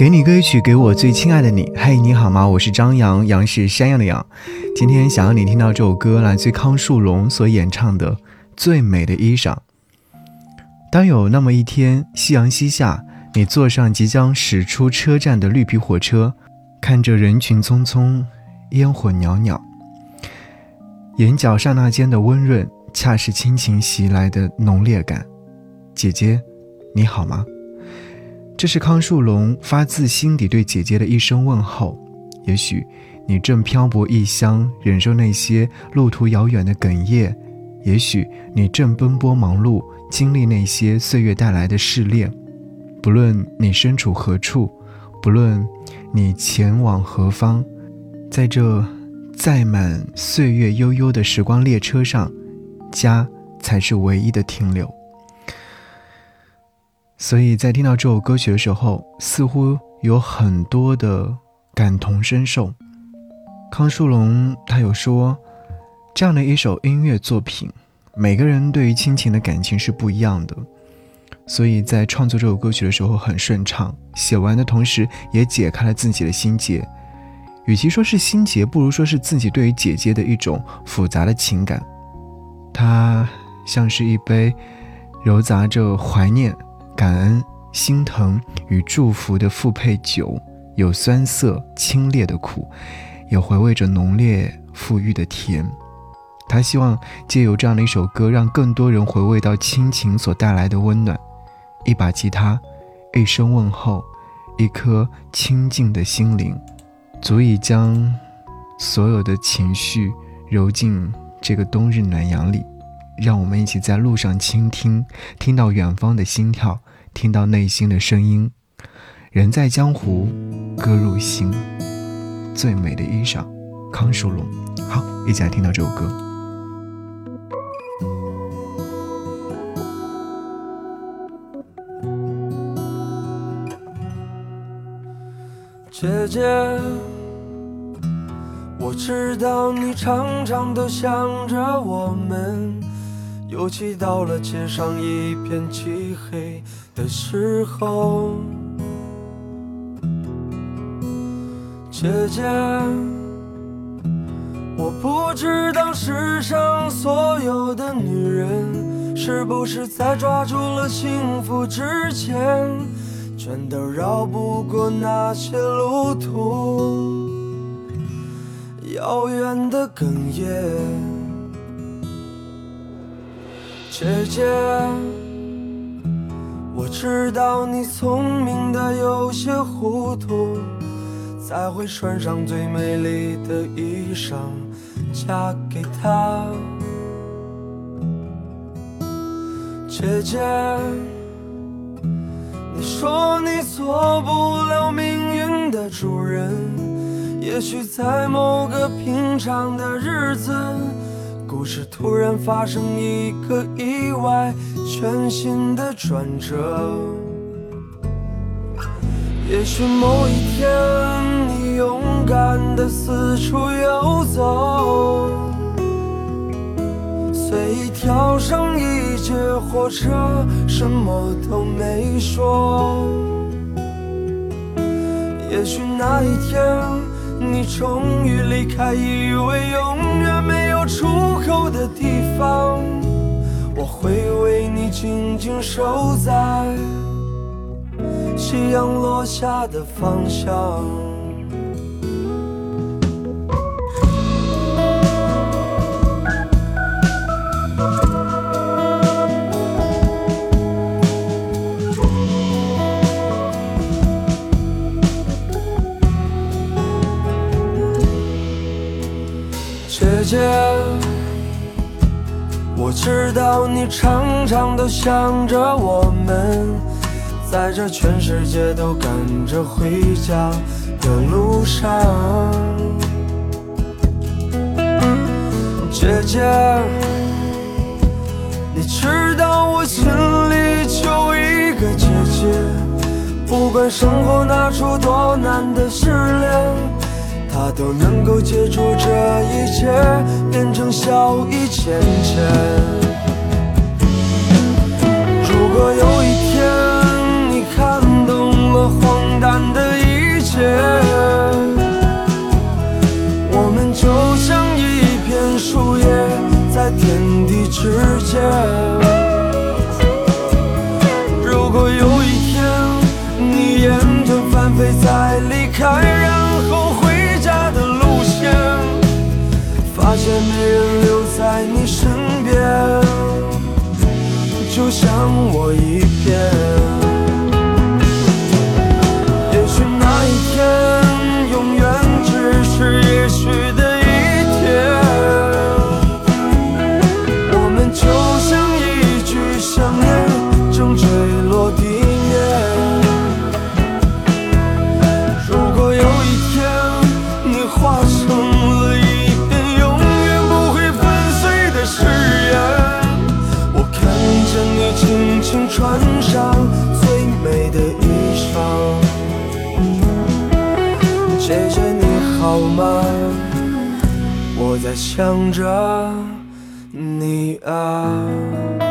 给你歌曲，给我最亲爱的你。嘿，你好吗？我是张扬，杨是山羊的羊。今天想要你听到这首歌，来自康树龙所演唱的《最美的衣裳》。当有那么一天，夕阳西下，你坐上即将驶出车站的绿皮火车，看着人群匆匆，烟火袅袅，眼角刹那间的温润，恰是亲情袭来的浓烈感。姐姐，你好吗？这是康树龙发自心底对姐姐的一声问候。也许你正漂泊异乡，忍受那些路途遥远的哽咽；也许你正奔波忙碌，经历那些岁月带来的试炼。不论你身处何处，不论你前往何方，在这载满岁月悠悠的时光列车上，家才是唯一的停留。所以在听到这首歌曲的时候，似乎有很多的感同身受。康树龙他有说，这样的一首音乐作品，每个人对于亲情的感情是不一样的。所以在创作这首歌曲的时候很顺畅，写完的同时也解开了自己的心结。与其说是心结，不如说是自己对于姐姐的一种复杂的情感。它像是一杯揉杂着怀念。感恩、心疼与祝福的复配酒，有酸涩、清冽的苦，也回味着浓烈、馥郁的甜。他希望借由这样的一首歌，让更多人回味到亲情所带来的温暖。一把吉他，一声问候，一颗清静的心灵，足以将所有的情绪揉进这个冬日暖阳里。让我们一起在路上倾听，听到远方的心跳。听到内心的声音，人在江湖，歌入心。最美的衣裳，康树龙。好，一起来听到这首歌。姐姐，我知道你常常都想着我们。尤其到了街上一片漆黑的时候，姐姐，我不知道世上所有的女人，是不是在抓住了幸福之前，全都绕不过那些路途遥远的哽咽。姐姐，我知道你聪明的有些糊涂，才会穿上最美丽的衣裳嫁给他。姐姐，你说你做不了命运的主人，也许在某个平常的日子。故事突然发生一个意外，全新的转折。也许某一天，你勇敢的四处游走，随意跳上一节火车，什么都没说。也许那一天，你终于离开，以为永远没有出。口的地方，我会为你静静守在夕阳落下的方向。姐姐。我知道你常常都想着我们，在这全世界都赶着回家的路上。姐姐，你知道我心里就一个姐姐，不管生活拿出多难的试炼。他都能够借助这一切，变成笑意千千。如果有一天你看懂了荒诞的一切，我们就像一片树叶，在天地之间。没人留在你身边，就像我一片。好吗？我在想着你啊。